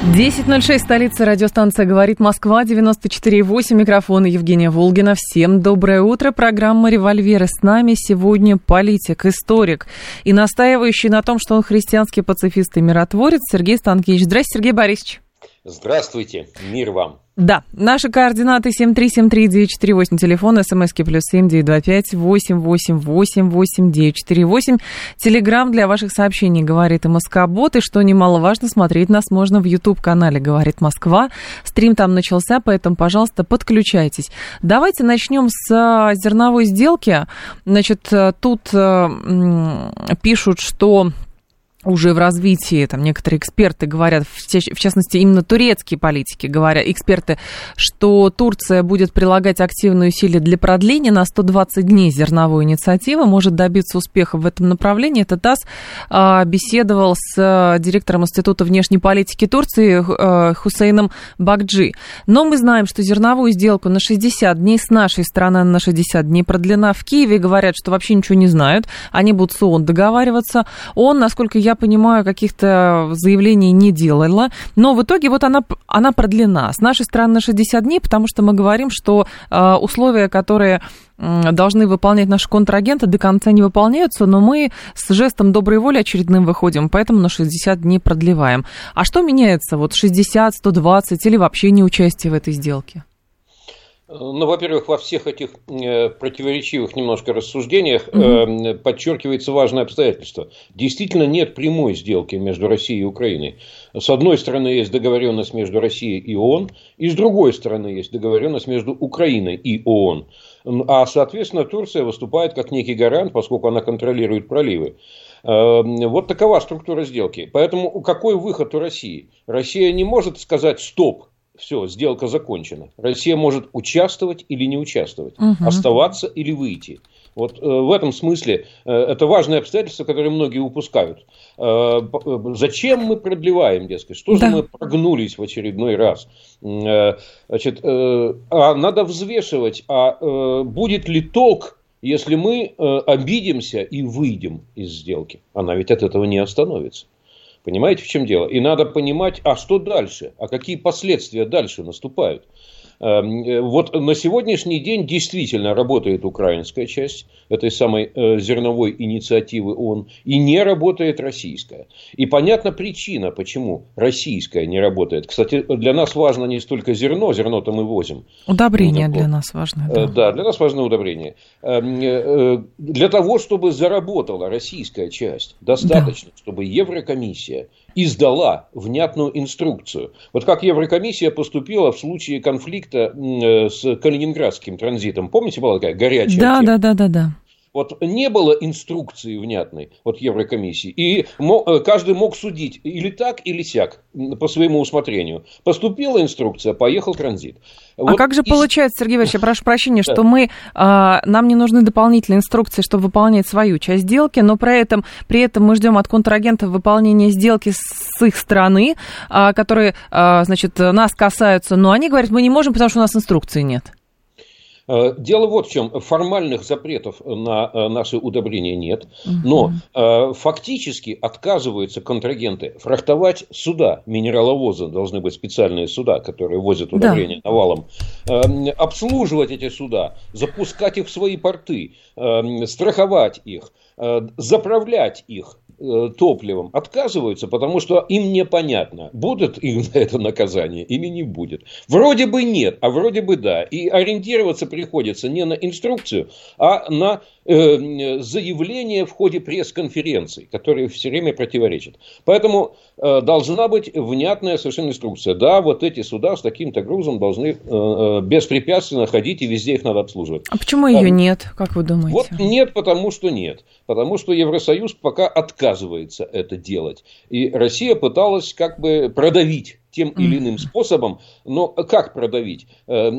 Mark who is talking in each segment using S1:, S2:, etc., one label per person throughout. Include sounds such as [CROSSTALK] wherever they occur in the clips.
S1: 10.06, столица радиостанция «Говорит Москва», 94.8, микрофон Евгения Волгина. Всем доброе утро. Программа «Револьверы» с нами сегодня политик, историк и настаивающий на том, что он христианский пацифист и миротворец Сергей Станкевич. Здравствуйте, Сергей Борисович.
S2: Здравствуйте, мир вам.
S1: Да, наши координаты 7373948, телефон, смски плюс 7925 888 948. Телеграмм для ваших сообщений «Говорит МСК-бот», и что немаловажно, смотреть нас можно в YouTube-канале «Говорит Москва». Стрим там начался, поэтому, пожалуйста, подключайтесь. Давайте начнем с а, зерновой сделки. Значит, э, тут э, пишут, что уже в развитии, там некоторые эксперты говорят, в частности, именно турецкие политики говорят, эксперты, что Турция будет прилагать активные усилия для продления на 120 дней зерновой инициативы, может добиться успеха в этом направлении. Это ТАСС а, беседовал с а, директором Института внешней политики Турции а, Хусейном Бакджи. Но мы знаем, что зерновую сделку на 60 дней с нашей стороны на 60 дней продлена. В Киеве говорят, что вообще ничего не знают, они будут с ООН договариваться. Он, насколько я я понимаю, каких-то заявлений не делала, но в итоге вот она, она продлена. С нашей стороны на 60 дней, потому что мы говорим, что э, условия, которые должны выполнять наши контрагенты, до конца не выполняются, но мы с жестом доброй воли очередным выходим, поэтому на 60 дней продлеваем. А что меняется? Вот 60, 120 или вообще не участие в этой сделке?
S2: Ну, во-первых, во всех этих э, противоречивых немножко рассуждениях угу. подчеркивается важное обстоятельство. Действительно нет прямой сделки между Россией и Украиной. С одной стороны есть договоренность между Россией и ООН, и с другой стороны есть договоренность между Украиной и ООН. А, соответственно, Турция выступает как некий гарант, поскольку она контролирует проливы. Вот такова структура сделки. Поэтому какой выход у России? Россия не может сказать «стоп», все, сделка закончена. Россия может участвовать или не участвовать, угу. оставаться или выйти. Вот э, в этом смысле э, это важное обстоятельство, которое многие упускают. Э, э зачем мы продлеваем, дескать? Что да. же мы прогнулись в очередной раз? Э, значит, э, а надо взвешивать, а э, будет ли толк, если мы э, обидимся и выйдем из сделки? Она ведь от этого не остановится. Понимаете, в чем дело? И надо понимать, а что дальше, а какие последствия дальше наступают. Эм, э, вот на сегодняшний день действительно работает украинская часть этой самой э, зерновой инициативы ООН, и не работает российская. И понятна причина, почему российская не работает. Кстати, для нас важно не столько зерно, зерно-то мы возим.
S1: Удобрение ну, для нас важно.
S2: Да. Э, да, для нас важно удобрение. Эм, для того, чтобы заработала российская часть, достаточно, да. чтобы Еврокомиссия издала внятную инструкцию. Вот как Еврокомиссия поступила в случае конфликта э, с Калининградским транзитом. Помните, была такая горячая
S1: да, тема? Да, да, да, да.
S2: Вот не было инструкции внятной от Еврокомиссии, и э, каждый мог судить или так, или сяк по своему усмотрению. Поступила инструкция, поехал транзит.
S1: А вот как же из... получается, Сергей Иванович, я [LAUGHS] прошу прощения, что мы, а, нам не нужны дополнительные инструкции, чтобы выполнять свою часть сделки, но при этом, при этом мы ждем от контрагентов выполнения сделки с их стороны, а, которые, а, значит, нас касаются, но они говорят, мы не можем, потому что у нас инструкции нет.
S2: Э, дело вот в чем. Формальных запретов на э, наши удобрения нет, но э, фактически отказываются контрагенты фрахтовать суда, минераловозы, должны быть специальные суда, которые возят удобрения да. навалом, обслуживать эти суда, запускать их в свои порты, страховать их, заправлять их, топливом отказываются, потому что им непонятно, будет им [LAUGHS] на это наказание или не будет. Вроде бы нет, а вроде бы да. И ориентироваться приходится не на инструкцию, а на э, заявление в ходе пресс-конференций, которые все время противоречат. Поэтому э, должна быть внятная совершенно инструкция. Да, вот эти суда с таким-то грузом должны беспрепятственно ходить, и везде их надо обслуживать.
S1: А почему ее а, нет, как вы думаете?
S2: Вот нет, потому что нет. Потому что Евросоюз пока отказывается это делать. И Россия пыталась как бы продавить тем или иным способом, но как продавить? Э,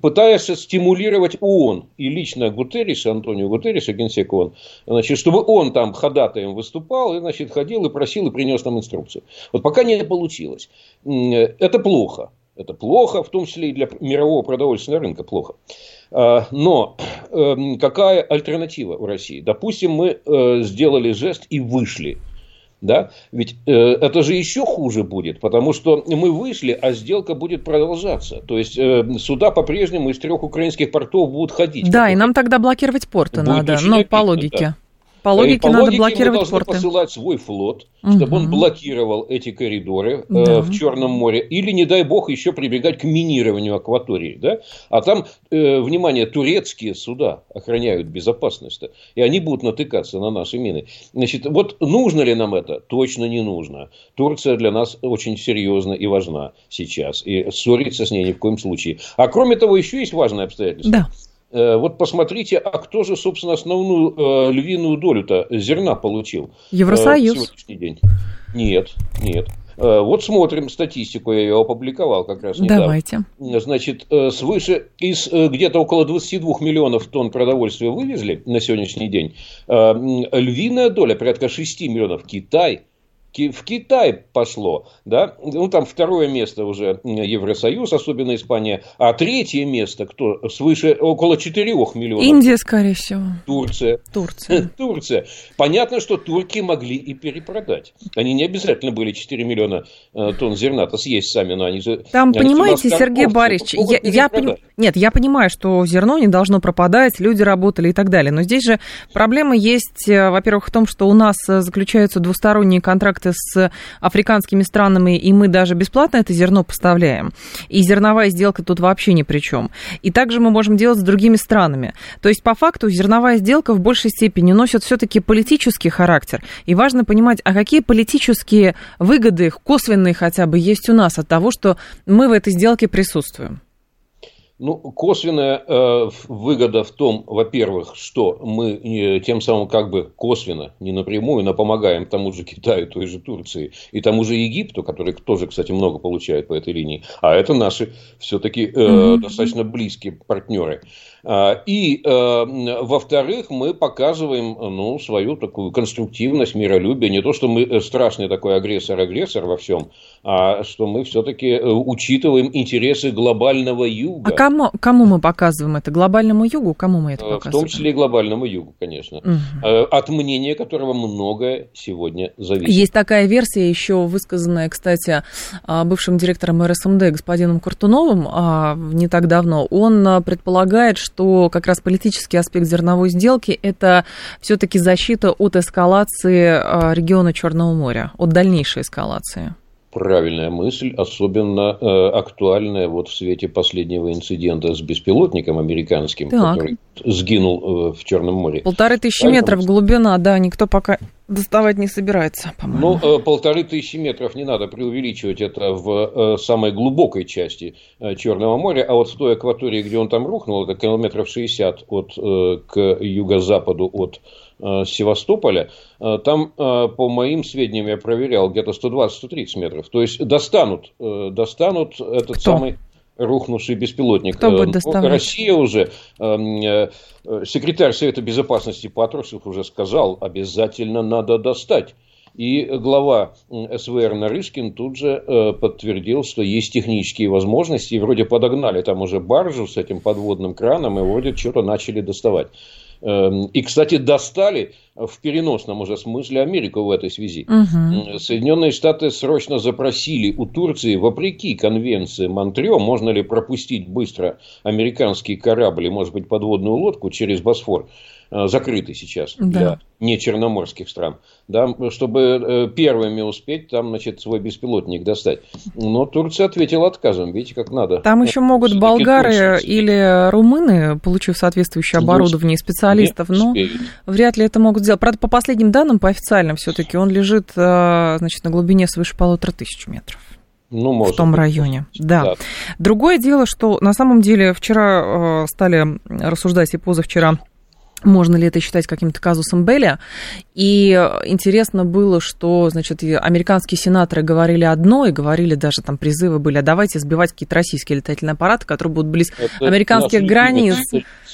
S2: пытаясь стимулировать ООН и лично Гутерриса, Антонио Гутерриса, генсек ООН, значит, чтобы он там ходатаем выступал, и, значит, ходил и просил, и принес нам инструкцию. Вот пока не получилось. Это плохо. Это плохо, в том числе и для мирового продовольственного рынка плохо. А, но эм, какая альтернатива в России? Допустим, мы э, сделали жест и вышли. Да? Ведь э, это же еще хуже будет, потому что мы вышли, а сделка будет продолжаться. То есть э, суда по-прежнему из трех украинских портов будут ходить.
S1: Да, и нам тогда блокировать порты будет надо, но по логике. Да. По логике, по надо блокировать мы должны порты.
S2: посылать свой флот, чтобы угу. он блокировал эти коридоры э, да. в Черном море. Или, не дай бог, еще прибегать к минированию акватории. Да? А там, э, внимание, турецкие суда охраняют безопасность. И они будут натыкаться на наши мины. Значит, вот нужно ли нам это? Точно не нужно. Турция для нас очень серьезна и важна сейчас. И ссориться с ней ни в коем случае. А кроме того, еще есть важное обстоятельство. Да. Э, вот посмотрите, а кто же, собственно, основную э, львиную долю-то зерна получил?
S1: Евросоюз. Э,
S2: сегодняшний день. Нет, нет. Э, вот смотрим статистику, я ее опубликовал как раз недавно.
S1: Давайте.
S2: Значит, э, свыше из где-то около 22 миллионов тонн продовольствия вывезли на сегодняшний день. Львиная доля, порядка 6 миллионов, Китай – в Китай пошло, да, ну там второе место уже Евросоюз, особенно Испания, а третье место, кто свыше около 4 миллионов.
S1: Индия, скорее всего.
S2: Турция.
S1: Турция. [LAUGHS]
S2: Турция. Понятно, что турки могли и перепродать. Они не обязательно были 4 миллиона э, тонн зерна-то съесть сами, но они же...
S1: Там, они понимаете, Сергей Борисович, я, я поним... нет, я понимаю, что зерно не должно пропадать, люди работали и так далее, но здесь же проблема есть, э, во-первых, в том, что у нас э, заключаются двусторонние контракты контракты с африканскими странами, и мы даже бесплатно это зерно поставляем. И зерновая сделка тут вообще ни при чем. И также мы можем делать с другими странами. То есть, по факту, зерновая сделка в большей степени носит все-таки политический характер. И важно понимать, а какие политические выгоды, косвенные хотя бы, есть у нас от того, что мы в этой сделке присутствуем.
S2: Ну, косвенная э, выгода в том, во-первых, что мы э, тем самым как бы косвенно, не напрямую, но помогаем тому же Китаю, той же Турции и тому же Египту, который тоже, кстати, много получает по этой линии. А это наши все-таки э, mm-hmm. достаточно близкие партнеры. А, и, э, во-вторых, мы показываем ну, свою такую конструктивность, миролюбие. Не то, что мы страшный такой агрессор-агрессор во всем, а что мы все-таки э, учитываем интересы глобального юга.
S1: А кому, кому мы показываем это? Глобальному югу? Кому мы это показываем?
S2: В том числе и глобальному югу, конечно. Угу. От мнения которого многое сегодня зависит.
S1: Есть такая версия, еще высказанная, кстати, а, бывшим директором РСМД господином Куртуновым а, не так давно. Он предполагает, что как раз политический аспект зерновой сделки – это все-таки защита от эскалации региона Черного моря, от дальнейшей эскалации
S2: правильная мысль, особенно э, актуальная вот в свете последнего инцидента с беспилотником американским, так. который сгинул э, в Черном море.
S1: Полторы тысячи Поэтому... метров глубина, да, никто пока доставать не собирается,
S2: по-моему. Ну, э, полторы тысячи метров не надо преувеличивать это в э, самой глубокой части э, Черного моря, а вот в той акватории, где он там рухнул, это километров 60 от, э, к юго-западу от Севастополя, э, там, э, по моим сведениям, я проверял, где-то 120-130 метров. То есть достанут, достанут этот Кто? самый рухнувший беспилотник.
S1: Кто будет доставать?
S2: Россия уже, секретарь Совета Безопасности Патрусов уже сказал, обязательно надо достать. И глава СВР Нарышкин тут же подтвердил, что есть технические возможности, и вроде подогнали там уже баржу с этим подводным краном, и вроде что-то начали доставать. Эм, и, кстати, достали в переносном уже смысле Америку в этой связи. Угу. Соединенные Штаты срочно запросили у Турции, вопреки конвенции Монтрео, можно ли пропустить быстро американские корабли, может быть, подводную лодку через Босфор. Э, закрыты сейчас да. для нечерноморских стран, да, чтобы э, первыми успеть там, значит, свой беспилотник достать. Но Турция ответила отказом, видите, как надо.
S1: Там еще могут Все болгары или румыны, получив соответствующее оборудование и специалистов, но вряд ли это могут сделать. Правда, по последним данным, по официальным все-таки, он лежит, э, значит, на глубине свыше полутора тысяч метров. Ну, может в том быть. районе. Да. да. Другое дело, что на самом деле вчера стали рассуждать и позавчера можно ли это считать каким-то казусом Белли. И интересно было, что, значит, американские сенаторы говорили одно, и говорили даже там призывы были, а давайте сбивать какие-то российские летательные аппараты, которые будут близ это американских границ.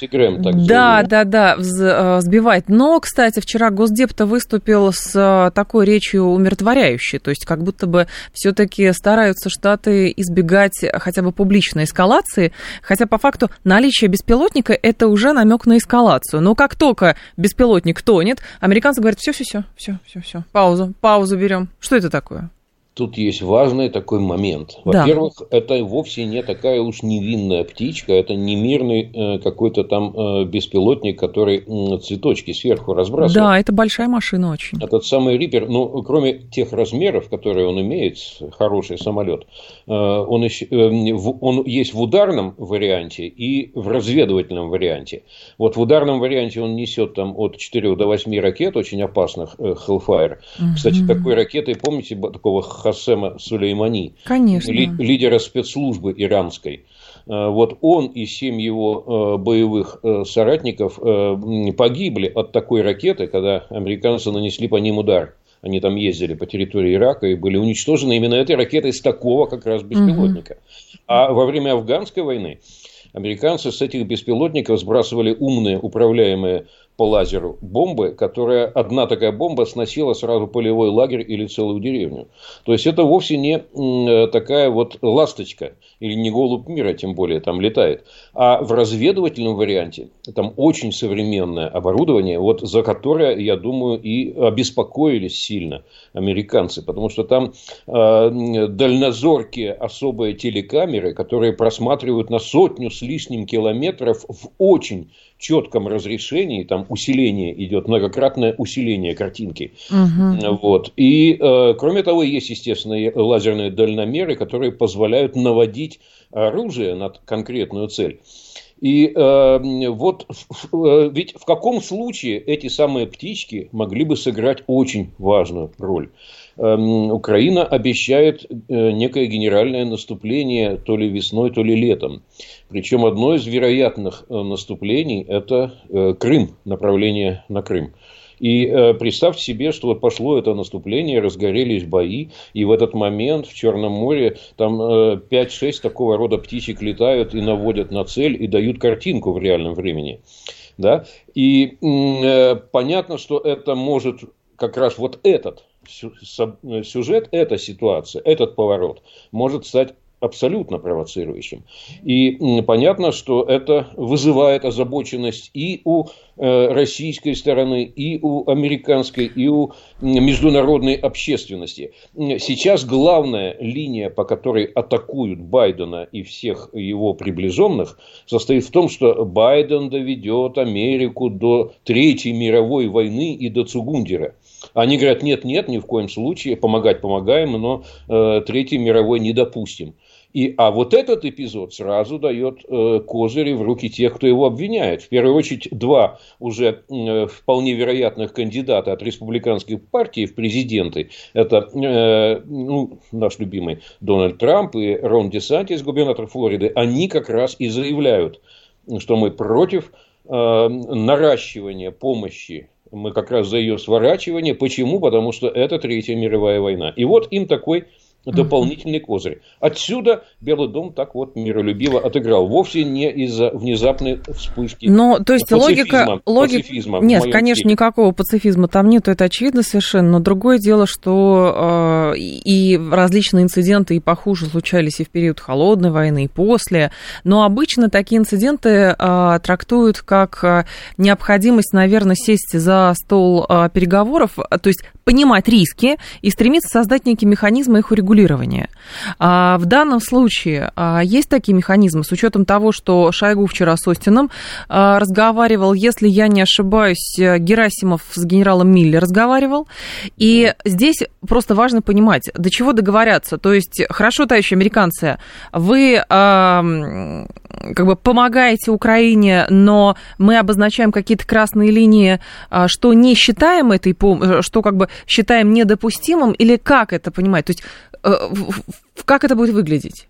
S1: Грэм, так да, да, да, э, сбивать. Но, кстати, вчера Госдеп-то выступил с э, такой речью умиротворяющей, то есть как будто бы все-таки стараются Штаты избегать хотя бы публичной эскалации, хотя по факту наличие беспилотника это уже намек на эскалацию. Но как только беспилотник тонет, американцы говорят, все, все, все, все, все, все, паузу, паузу берем. Что это такое?
S2: Тут есть важный такой момент. Во-первых, да. это вовсе не такая уж невинная птичка, это не мирный э, какой-то там э, беспилотник, который цветочки сверху разбрасывает.
S1: Да, это большая машина очень.
S2: Этот самый Риппер, ну, кроме тех размеров, которые он имеет, хороший самолет, э, он, еще, он есть в ударном варианте и в разведывательном варианте. Вот в ударном варианте он несет там от 4 до 8 ракет, очень опасных, Hellfire. Кстати, такой ракетой, помните, такого Хасема Сулеймани,
S1: Конечно. Ли,
S2: лидера спецслужбы иранской. Э, вот он и семь его э, боевых э, соратников погибли от такой ракеты, когда американцы нанесли по ним удар. Они там ездили по территории Ирака и были уничтожены именно этой ракетой с такого как раз беспилотника. Угу. А во время афганской войны американцы с этих беспилотников сбрасывали умные управляемые по лазеру бомбы, которая одна такая бомба сносила сразу полевой лагерь или целую деревню. То есть это вовсе не э, такая вот ласточка или не голубь мира, тем более там летает. А в разведывательном варианте там очень современное оборудование, вот за которое, я думаю, и обеспокоились сильно американцы, потому что там э, дальнозоркие особые телекамеры, которые просматривают на сотню с лишним километров в очень четком разрешении, там усиление идет, многократное усиление картинки. Угу. Вот. И, э, кроме того, есть, естественно, лазерные дальномеры, которые позволяют наводить оружие на конкретную цель. И э, вот э, ведь в каком случае эти самые птички могли бы сыграть очень важную роль? Э, Украина обещает э, некое генеральное наступление то ли весной, то ли летом. Причем одно из вероятных э, наступлений – это э, Крым, направление на Крым. И представьте себе, что вот пошло это наступление, разгорелись бои, и в этот момент в Черном море там э, 5-6 такого рода птичек летают и наводят на цель и дают картинку в реальном времени. Да? И э, понятно, что это может как раз вот этот сюжет, эта ситуация, этот поворот может стать абсолютно провоцирующим. И понятно, что это вызывает озабоченность и у э, российской стороны, и у американской, и у международной общественности. Сейчас главная линия, по которой атакуют Байдена и всех его приближенных, состоит в том, что Байден доведет Америку до Третьей мировой войны и до Цугундера. Они говорят, нет, нет, ни в коем случае, помогать помогаем, но э, Третьей мировой не допустим. И, а вот этот эпизод сразу дает э, козыри в руки тех, кто его обвиняет. В первую очередь, два уже э, вполне вероятных кандидата от республиканской партии в президенты. Это э, ну, наш любимый Дональд Трамп и Рон Десантис, губернатор Флориды. Они как раз и заявляют, что мы против э, наращивания помощи мы как раз за ее сворачивание. Почему? Потому что это Третья мировая война. И вот им такой дополнительный козырь. Отсюда Белый дом так вот миролюбиво отыграл. Вовсе не из-за внезапной вспышки
S1: Ну, то есть логика... логика пацифизма нет, конечно, стиле. никакого пацифизма там нет, это очевидно совершенно. Но другое дело, что э, и различные инциденты и похуже случались и в период холодной войны, и после. Но обычно такие инциденты э, трактуют как э, необходимость, наверное, сесть за стол э, переговоров, то есть понимать риски и стремиться создать некие механизмы их урегулирования регулирования. А в данном случае а, есть такие механизмы, с учетом того, что Шойгу вчера с Остином а, разговаривал, если я не ошибаюсь, Герасимов с генералом Милли разговаривал. И здесь просто важно понимать, до чего договорятся. То есть, хорошо, товарищи американцы, вы а, как бы помогаете Украине, но мы обозначаем какие-то красные линии, что не считаем этой что как бы считаем недопустимым, или как это понимать? То есть Э, как это будет выглядеть?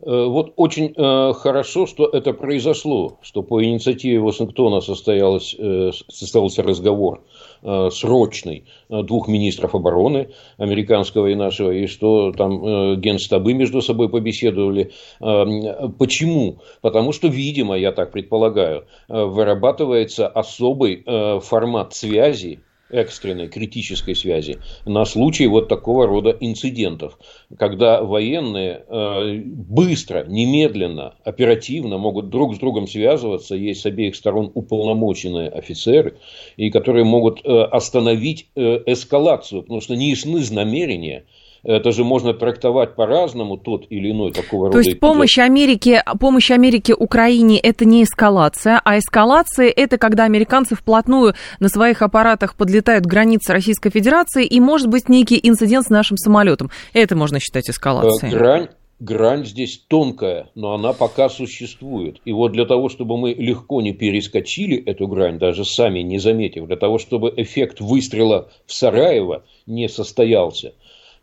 S2: Вот очень э, хорошо, что это произошло, что по инициативе Вашингтона состоялось, э, состоялся разговор Э, срочный э, двух министров обороны, американского и нашего, и что там э, генштабы между собой побеседовали. Почему? Потому что, видимо, я так предполагаю, вырабатывается особый формат связи экстренной критической связи на случай вот такого рода инцидентов, когда военные э, быстро, немедленно, оперативно могут друг с другом связываться, есть с обеих сторон уполномоченные офицеры, и которые могут э, остановить э, эскалацию, потому что не ясны намерения это же можно трактовать по-разному, тот или иной такого
S1: рода. То есть помощь Америке, помощь Америке Украине это не эскалация, а эскалация это когда американцы вплотную на своих аппаратах подлетают к границе Российской Федерации и может быть некий инцидент с нашим самолетом. Это можно считать эскалацией.
S2: Э, грань грань здесь тонкая, но она пока существует. И вот для того, чтобы мы легко не перескочили эту грань, даже сами не заметив, для того, чтобы эффект выстрела в Сараево не состоялся,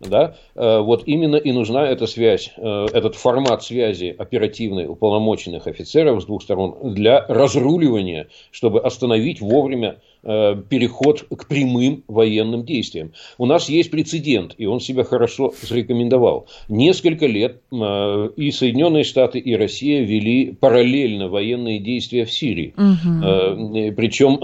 S2: да, э, вот именно и нужна эта связь, э, этот формат связи оперативной уполномоченных офицеров с двух сторон для разруливания, чтобы остановить вовремя переход к прямым военным действиям. У нас есть прецедент, и он себя хорошо зарекомендовал. Несколько лет э, и Соединенные Штаты, и Россия вели параллельно военные действия в Сирии. Угу. Причем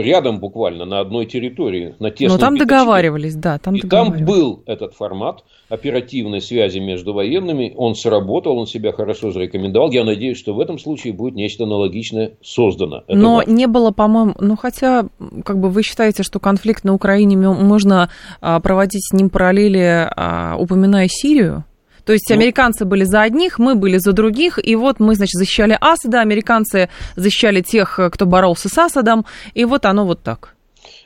S2: рядом буквально, на одной территории. На
S1: Но там договаривались, да.
S2: Там и договаривались. там был этот формат оперативной связи между военными. Он сработал, он себя хорошо зарекомендовал. Я надеюсь, что в этом случае будет нечто аналогичное создано.
S1: Это Но важно. не было, по-моему, ну хотя как бы вы считаете, что конфликт на Украине можно а, проводить с ним параллели, а, упоминая Сирию? То есть ну, американцы были за одних, мы были за других, и вот мы, значит, защищали Асада, американцы защищали тех, кто боролся с Асадом, и вот оно вот так.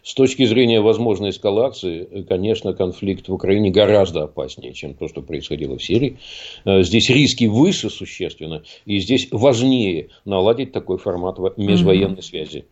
S2: С точки зрения возможной эскалации, конечно, конфликт в Украине гораздо опаснее, чем то, что происходило в Сирии. Э, здесь риски выше существенно, и здесь важнее наладить такой формат межвоенной mm-hmm. связи.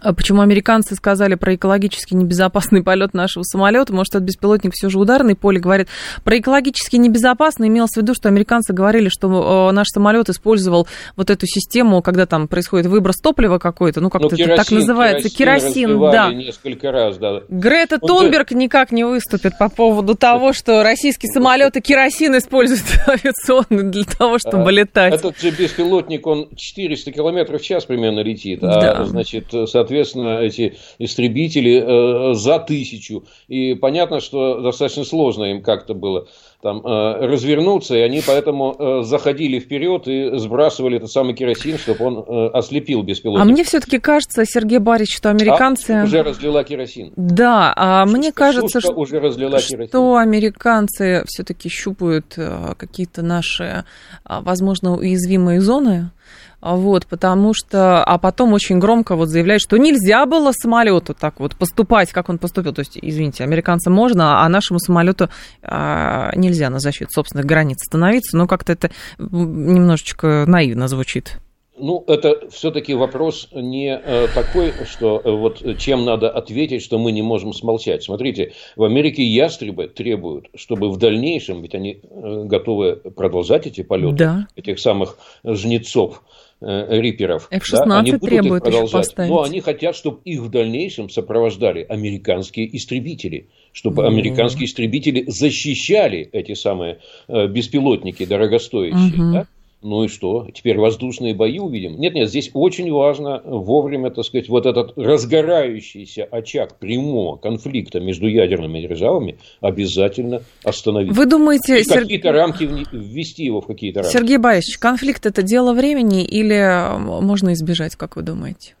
S1: А почему американцы сказали про экологически небезопасный полет нашего самолета? Может, этот беспилотник все же ударный поле говорит. Про экологически небезопасный имелось в виду, что американцы говорили, что э, наш самолет использовал вот эту систему, когда там происходит выброс топлива какой-то, ну как-то ну, так называется, керосин, керосин да.
S2: несколько раз, да.
S1: Грета Он Тунберг же... никак не выступит по поводу того, что российские самолеты керосин используют [LAUGHS] авиационный для того, чтобы а, летать.
S2: Этот же беспилотник, он 400 километров в час примерно летит, а да. значит соответственно, эти истребители э, за тысячу. И понятно, что достаточно сложно им как-то было там, э, развернуться, и они поэтому э, заходили вперед и сбрасывали этот самый керосин, чтобы он э, ослепил беспилотник.
S1: А мне все-таки кажется, Сергей Борисович, что американцы...
S2: А уже разлила керосин.
S1: Да, а Шушка, мне кажется, что, уже разлила керосин. что американцы все-таки щупают э, какие-то наши, а, возможно, уязвимые зоны, вот, потому что, а потом очень громко вот заявляет, что нельзя было самолету так вот поступать, как он поступил. То есть, извините, американцам можно, а нашему самолету а, нельзя на защиту собственных границ становиться. Но как-то это немножечко наивно звучит.
S2: Ну, это все-таки вопрос не э, такой, что э, вот чем надо ответить, что мы не можем смолчать. Смотрите, в Америке ястребы требуют, чтобы в дальнейшем, ведь они э, готовы продолжать эти полеты, да. этих самых жнецов, Э, риперов.
S1: F-16 да, они будут требует их продолжать.
S2: Но они хотят, чтобы их в дальнейшем сопровождали американские истребители. Чтобы mm-hmm. американские истребители защищали эти самые э, беспилотники дорогостоящие. Mm-hmm. Да? Ну и что? Теперь воздушные бои увидим? Нет, нет, здесь очень важно вовремя, так сказать, вот этот разгорающийся очаг прямого конфликта между ядерными державами обязательно остановить.
S1: Вы думаете...
S2: И Сер... какие-то рамки ввести его в какие-то рамки.
S1: Сергей Борисович, конфликт это дело времени или можно избежать, как вы думаете?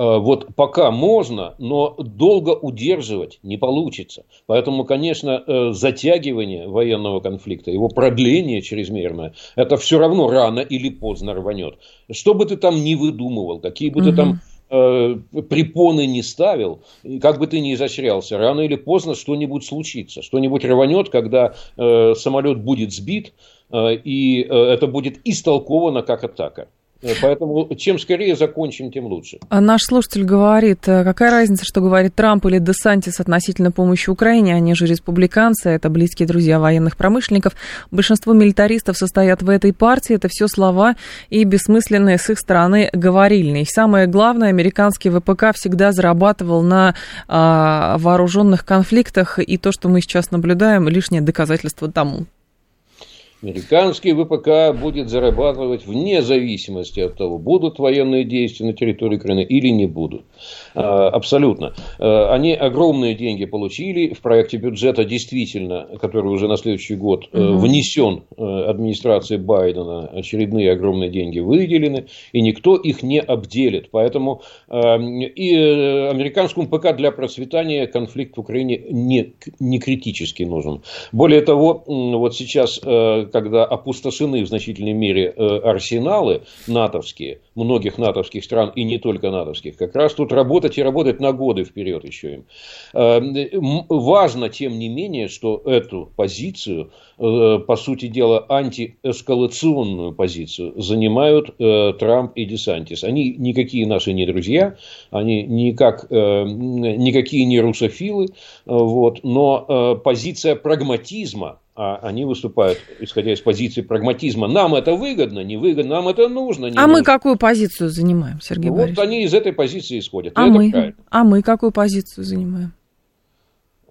S2: Э, вот пока можно, но долго удерживать не получится. Поэтому, конечно, э, затягивание военного конфликта, его продление чрезмерное, это все равно рано или поздно рванет. Что бы ты там ни выдумывал, какие бы угу. ты там э, препоны не ставил, как бы ты ни изощрялся, рано или поздно что-нибудь случится. Что-нибудь рванет, когда э, самолет будет сбит, э, и э, это будет истолковано как атака. Поэтому чем скорее закончим, тем лучше.
S1: А наш слушатель говорит, э, какая разница, что говорит Трамп или Десантис относительно помощи Украине, они же республиканцы, это близкие друзья военных промышленников. Большинство милитаристов состоят в этой партии, это все слова и бессмысленные с их стороны говорильные. И самое главное, американский ВПК всегда зарабатывал на а, вооруженных конфликтах, и то, что мы сейчас наблюдаем, лишнее доказательство тому.
S2: Американский ВПК будет зарабатывать вне зависимости от того, будут военные действия на территории Украины или не будут. А, абсолютно. А, они огромные деньги получили. В проекте бюджета действительно, который уже на следующий год угу. внесен э, администрацией Байдена, очередные огромные деньги выделены, и никто их не обделит. Поэтому а, и э, американскому ПК для процветания конфликт в Украине не, не критически нужен. Более того, вот сейчас когда опустошены в значительной мере э, арсеналы натовские, многих натовских стран и не только натовских, как раз тут работать и работать на годы вперед еще им. Э, важно, тем не менее, что эту позицию, по сути дела, антиэскалационную позицию занимают Трамп и Десантис. Они никакие наши не друзья, они никак, никакие не русофилы, вот, но позиция прагматизма, а они выступают, исходя из позиции прагматизма. Нам это выгодно, не выгодно, нам это нужно. Не
S1: а
S2: нужно.
S1: мы какую позицию занимаем, Сергей
S2: ну,
S1: Борисович?
S2: Вот они из этой позиции исходят.
S1: А мы? А мы какую позицию занимаем?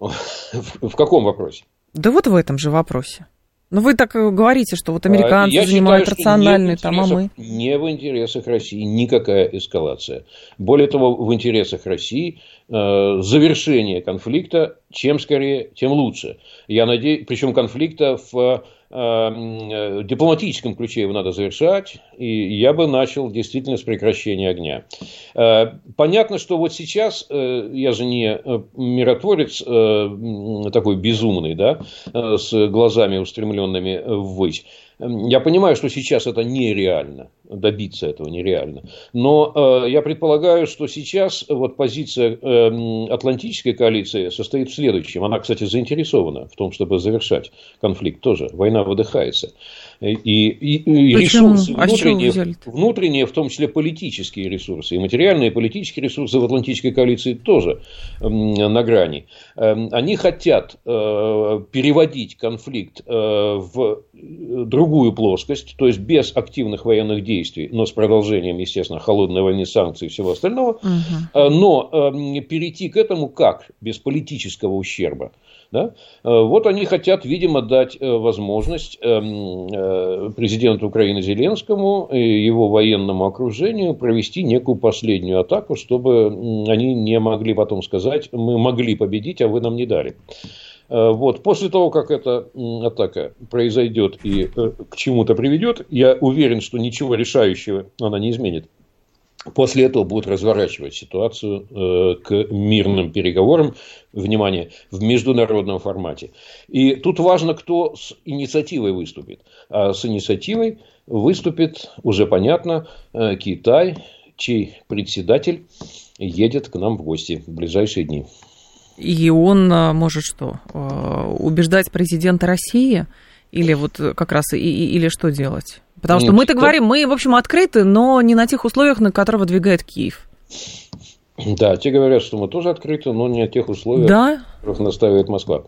S1: [LAUGHS]
S2: В каком вопросе?
S1: Да вот в этом же вопросе. Ну, вы так говорите, что вот американцы Я занимают считаю, рациональный, там, а мы...
S2: Не в интересах России никакая эскалация. Более того, в интересах России э, завершение конфликта, чем скорее, тем лучше. Я надеюсь, причем конфликта в э, дипломатическом ключе его надо завершать, и я бы начал действительно с прекращения огня. Э, понятно, что вот сейчас, э, я же не миротворец такой безумный, да, с глазами устремленными ввысь, я понимаю, что сейчас это нереально, добиться этого нереально. Но э, я предполагаю, что сейчас вот позиция э, Атлантической коалиции состоит в следующем. Она, кстати, заинтересована в том, чтобы завершать конфликт тоже. Война выдыхается. И, и, и ресурсы а внутренние, внутренние, в том числе политические ресурсы, и материальные, и политические ресурсы в Атлантической коалиции тоже э, на грани. Э, они хотят э, переводить конфликт э, в другую плоскость, то есть без активных военных действий, но с продолжением, естественно, холодной войны, санкций и всего остального, угу. но э, перейти к этому как? Без политического ущерба. Да? Э, вот они хотят, видимо, дать э, возможность эм, э, президенту Украины Зеленскому и его военному окружению провести некую последнюю атаку, чтобы они не могли потом сказать, мы могли победить, а вы нам не дали. Вот. После того, как эта атака произойдет и к чему-то приведет, я уверен, что ничего решающего она не изменит. После этого будут разворачивать ситуацию э, к мирным переговорам, внимание, в международном формате. И тут важно, кто с инициативой выступит. А с инициативой выступит, уже понятно, э, Китай, чей председатель едет к нам в гости в ближайшие дни.
S1: И он э, может что, убеждать президента России или вот как раз и, или что делать? Потому что мы-то говорим, мы, в общем, открыты, но не на тех условиях, на которые выдвигает Киев.
S2: Да, те говорят, что мы тоже открыты, но не на тех условиях, да? которых настаивает Москва.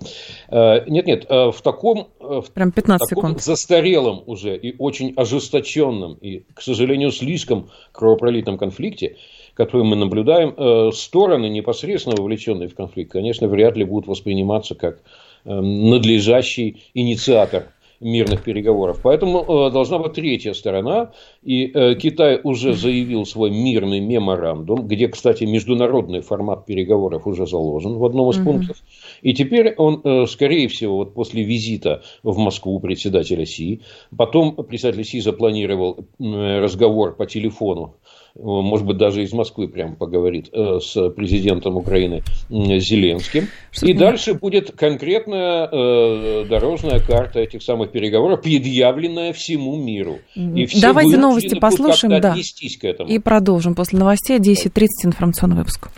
S2: Э, нет, нет, э, в таком, э,
S1: Прям 15
S2: в таком
S1: секунд.
S2: застарелом уже и очень ожесточенном и, к сожалению, слишком кровопролитном конфликте, который мы наблюдаем, стороны, непосредственно вовлеченные в конфликт, конечно, вряд ли будут восприниматься как надлежащий инициатор мирных переговоров. Поэтому э, должна быть третья сторона. И э, Китай уже заявил свой мирный меморандум, где, кстати, международный формат переговоров уже заложен в одном из угу. пунктов. И теперь он, э, скорее всего, вот после визита в Москву председателя Си, потом председатель Си запланировал разговор по телефону может быть, даже из Москвы прямо поговорит э, с президентом Украины Зеленским. Что и дальше будет конкретная э, дорожная карта этих самых переговоров, предъявленная всему миру.
S1: И все Давайте новости послушаем, да. к этому. И продолжим после новостей 10.30 информационный выпуск.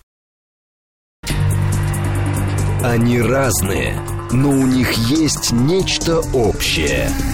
S3: Они разные, но у них есть нечто общее –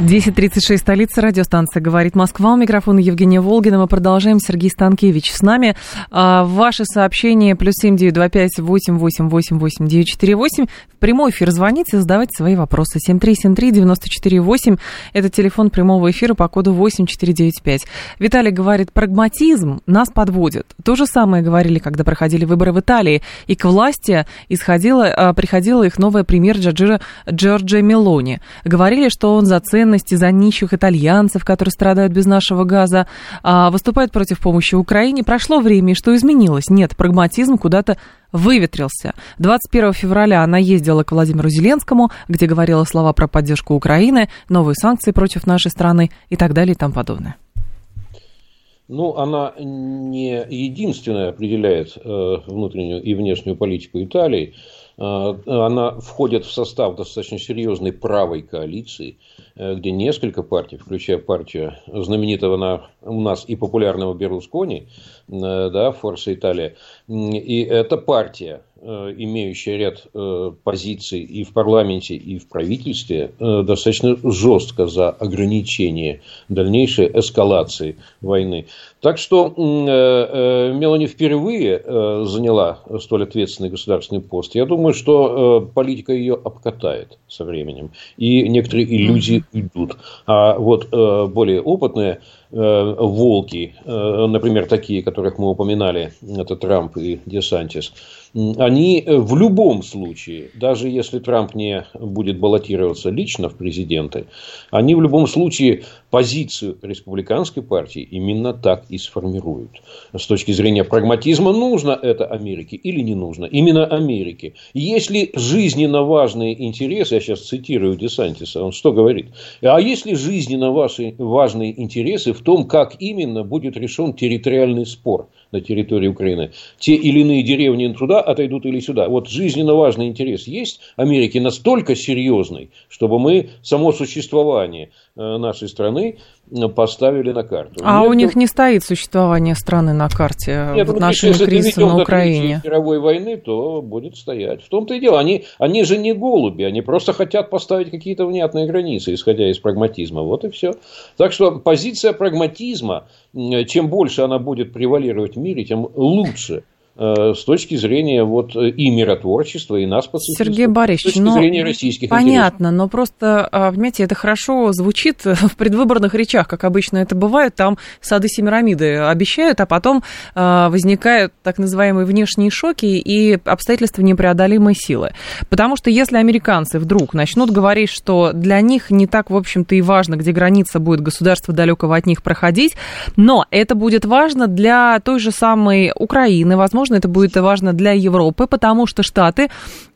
S1: 10.36, столица, радиостанция «Говорит Москва». У микрофона Евгения Волгина. Мы продолжаем. Сергей Станкевич с нами. А, ваши сообщения плюс семь девять два пять восемь восемь восемь восемь девять четыре восемь. В прямой эфир звоните, задавайте свои вопросы. Семь три семь три девяносто четыре восемь. Это телефон прямого эфира по коду восемь четыре девять пять. Виталий говорит, прагматизм нас подводит. То же самое говорили, когда проходили выборы в Италии. И к власти исходила, а, приходила их новая премьер Джорджа, Мелони. Говорили, что он за цены ценности за нищих итальянцев, которые страдают без нашего газа, а, выступает против помощи Украине. Прошло время, и что изменилось? Нет, прагматизм куда-то выветрился. 21 февраля она ездила к Владимиру Зеленскому, где говорила слова про поддержку Украины, новые санкции против нашей страны и так далее и тому подобное.
S2: Ну, она не единственная определяет э, внутреннюю и внешнюю политику Италии. Э, она входит в состав достаточно серьезной правой коалиции, где несколько партий, включая партию знаменитого на, у нас и популярного Берлускони, э, да, Форса Италия. И эта партия Э, имеющая ряд э, позиций и в парламенте, и в правительстве, э, достаточно жестко за ограничение дальнейшей эскалации войны. Так что Мелани впервые заняла столь ответственный государственный пост. Я думаю, что политика ее обкатает со временем. И некоторые иллюзии уйдут. А вот более опытные волки, например, такие, которых мы упоминали, это Трамп и Десантис, они э, в любом случае, даже если Трамп не будет баллотироваться лично в президенты, они в любом случае позицию республиканской партии именно так и сформируют. С точки зрения прагматизма, нужно это Америке или не нужно. Именно Америке. Если жизненно важные интересы, я сейчас цитирую Десантиса, он что говорит? А если жизненно ваши важные интересы в том, как именно будет решен территориальный спор – на территории Украины, те или иные деревни туда отойдут или сюда. Вот жизненно важный интерес есть Америки настолько серьезный, чтобы мы само существование нашей страны э, поставили на карту.
S1: А Нет, у них не стоит существование страны на карте Нет, в ну, отношении ну, кризиса на Украине.
S2: мировой войны, то будет стоять. В том-то и дело. Они, они же не голуби, они просто хотят поставить какие-то внятные границы, исходя из прагматизма. Вот и все. Так что позиция прагматизма, чем больше она будет превалировать мире, тем лучше э, с точки зрения вот и миротворчества, и нас
S1: Сергей Борисович, с точки но зрения российских понятно, интересов. но просто, а, понимаете, это хорошо звучит [LAUGHS] в предвыборных речах, как обычно это бывает, там сады Семирамиды обещают, а потом а, возникают так называемые внешние шоки и обстоятельства непреодолимой силы. Потому что если американцы вдруг начнут говорить, что для них не так, в общем-то, и важно, где граница будет государства далекого от них проходить, но это будет важно для той же самой Украины, возможно, возможно, это будет важно для Европы, потому что Штаты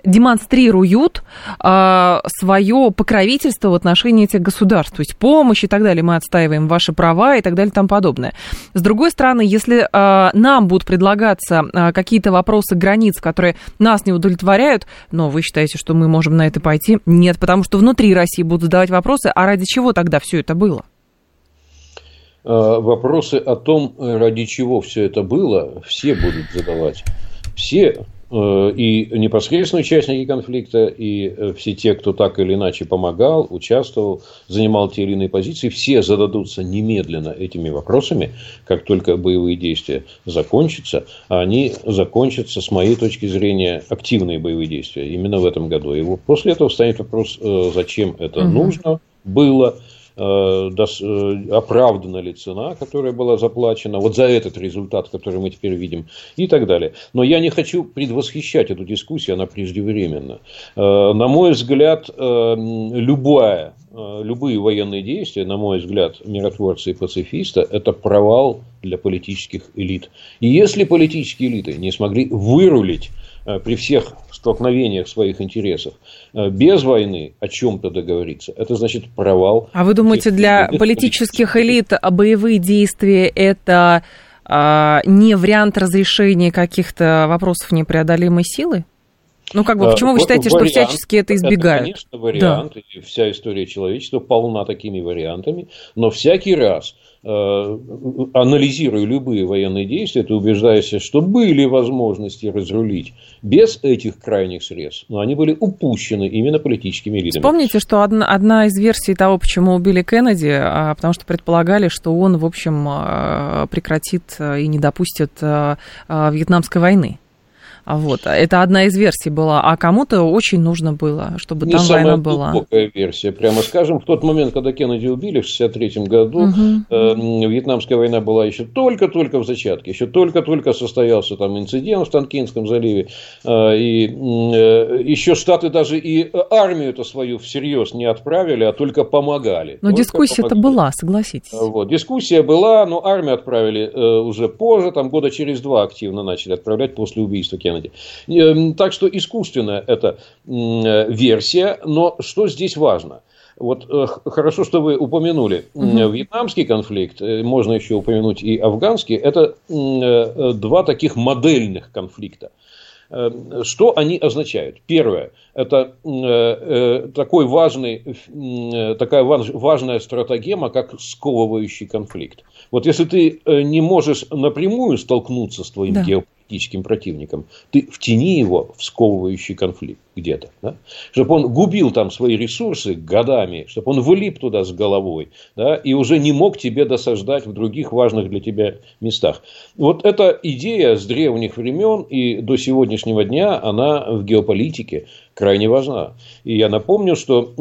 S1: демонстрируют э, свое покровительство в отношении этих государств, то есть помощь и так далее, мы отстаиваем ваши права и так далее и тому подобное. С другой стороны, если э, нам будут предлагаться э, какие-то вопросы границ, которые нас не удовлетворяют, но вы считаете, что мы можем на это пойти? Нет, потому что внутри России будут задавать вопросы, а ради чего тогда все это было?
S2: Э, вопросы о том, ради чего все это было, все будут задавать. Все, э, и непосредственно участники конфликта, и э, все те, кто так или иначе помогал, участвовал, занимал те или иные позиции, все зададутся немедленно этими вопросами, как только боевые действия закончатся, а они закончатся, с моей точки зрения, активные боевые действия именно в этом году. И после этого встанет вопрос, зачем это угу. нужно было, Э, э, оправдана ли цена, которая была заплачена, вот за этот результат, который мы теперь видим, и так далее. Но я не хочу предвосхищать эту дискуссию, она преждевременна. Э, на мой взгляд, любая любые военные действия, на мой взгляд, миротворца и пацифиста, это провал для политических элит. И если политические элиты не смогли вырулить при всех столкновениях своих интересов э, без войны о чем-то договориться, это значит провал.
S1: А вы думаете, для политических элит боевые действия это а, не вариант разрешения каких-то вопросов непреодолимой силы? Ну, как бы, почему вы считаете, вариант, что всячески это избегают?
S2: Это, конечно, вариант, да. и вся история человечества полна такими вариантами, но всякий раз Э, анализируя любые военные действия, ты убеждаешься, что были возможности разрулить без этих крайних средств, но они были упущены именно политическими элитами.
S1: Вспомните, что одна, одна из версий того, почему убили Кеннеди, а, потому что предполагали, что он, в общем, а, прекратит и не допустит а, Вьетнамской войны. Вот. Это одна из версий была. А кому-то очень нужно было, чтобы
S2: Не
S1: там
S2: война
S1: была.
S2: глубокая версия, прямо скажем. В тот момент, когда Кеннеди убили в 1963 году, угу. э, Вьетнамская война была еще только-только в зачатке. Еще только-только состоялся там инцидент в Танкинском заливе. Э, и э, еще Штаты даже и армию-то свою всерьез не отправили, а только помогали.
S1: Но дискуссия-то была, согласитесь.
S2: Вот. Дискуссия была, но армию отправили э, уже позже, там года через два активно начали отправлять после убийства Кеннеди. Кеннеди. Эм, так что искусственная это версия, но что здесь важно? Вот э, хорошо, что вы упомянули угу. вьетнамский конфликт, э, можно еще упомянуть и афганский. Это э, два таких модельных конфликта. Эм, что они означают? Первое, это такой важный, такая важная стратегема, как сковывающий конфликт. Вот если ты не можешь напрямую столкнуться с твоим да. геополитическим политическим противником, ты втяни его в сковывающий конфликт где-то. Да? Чтобы он губил там свои ресурсы годами, чтобы он вылип туда с головой, да, и уже не мог тебе досаждать в других важных для тебя местах. Вот эта идея с древних времен и до сегодняшнего дня, она в геополитике крайне важна. И я напомню, что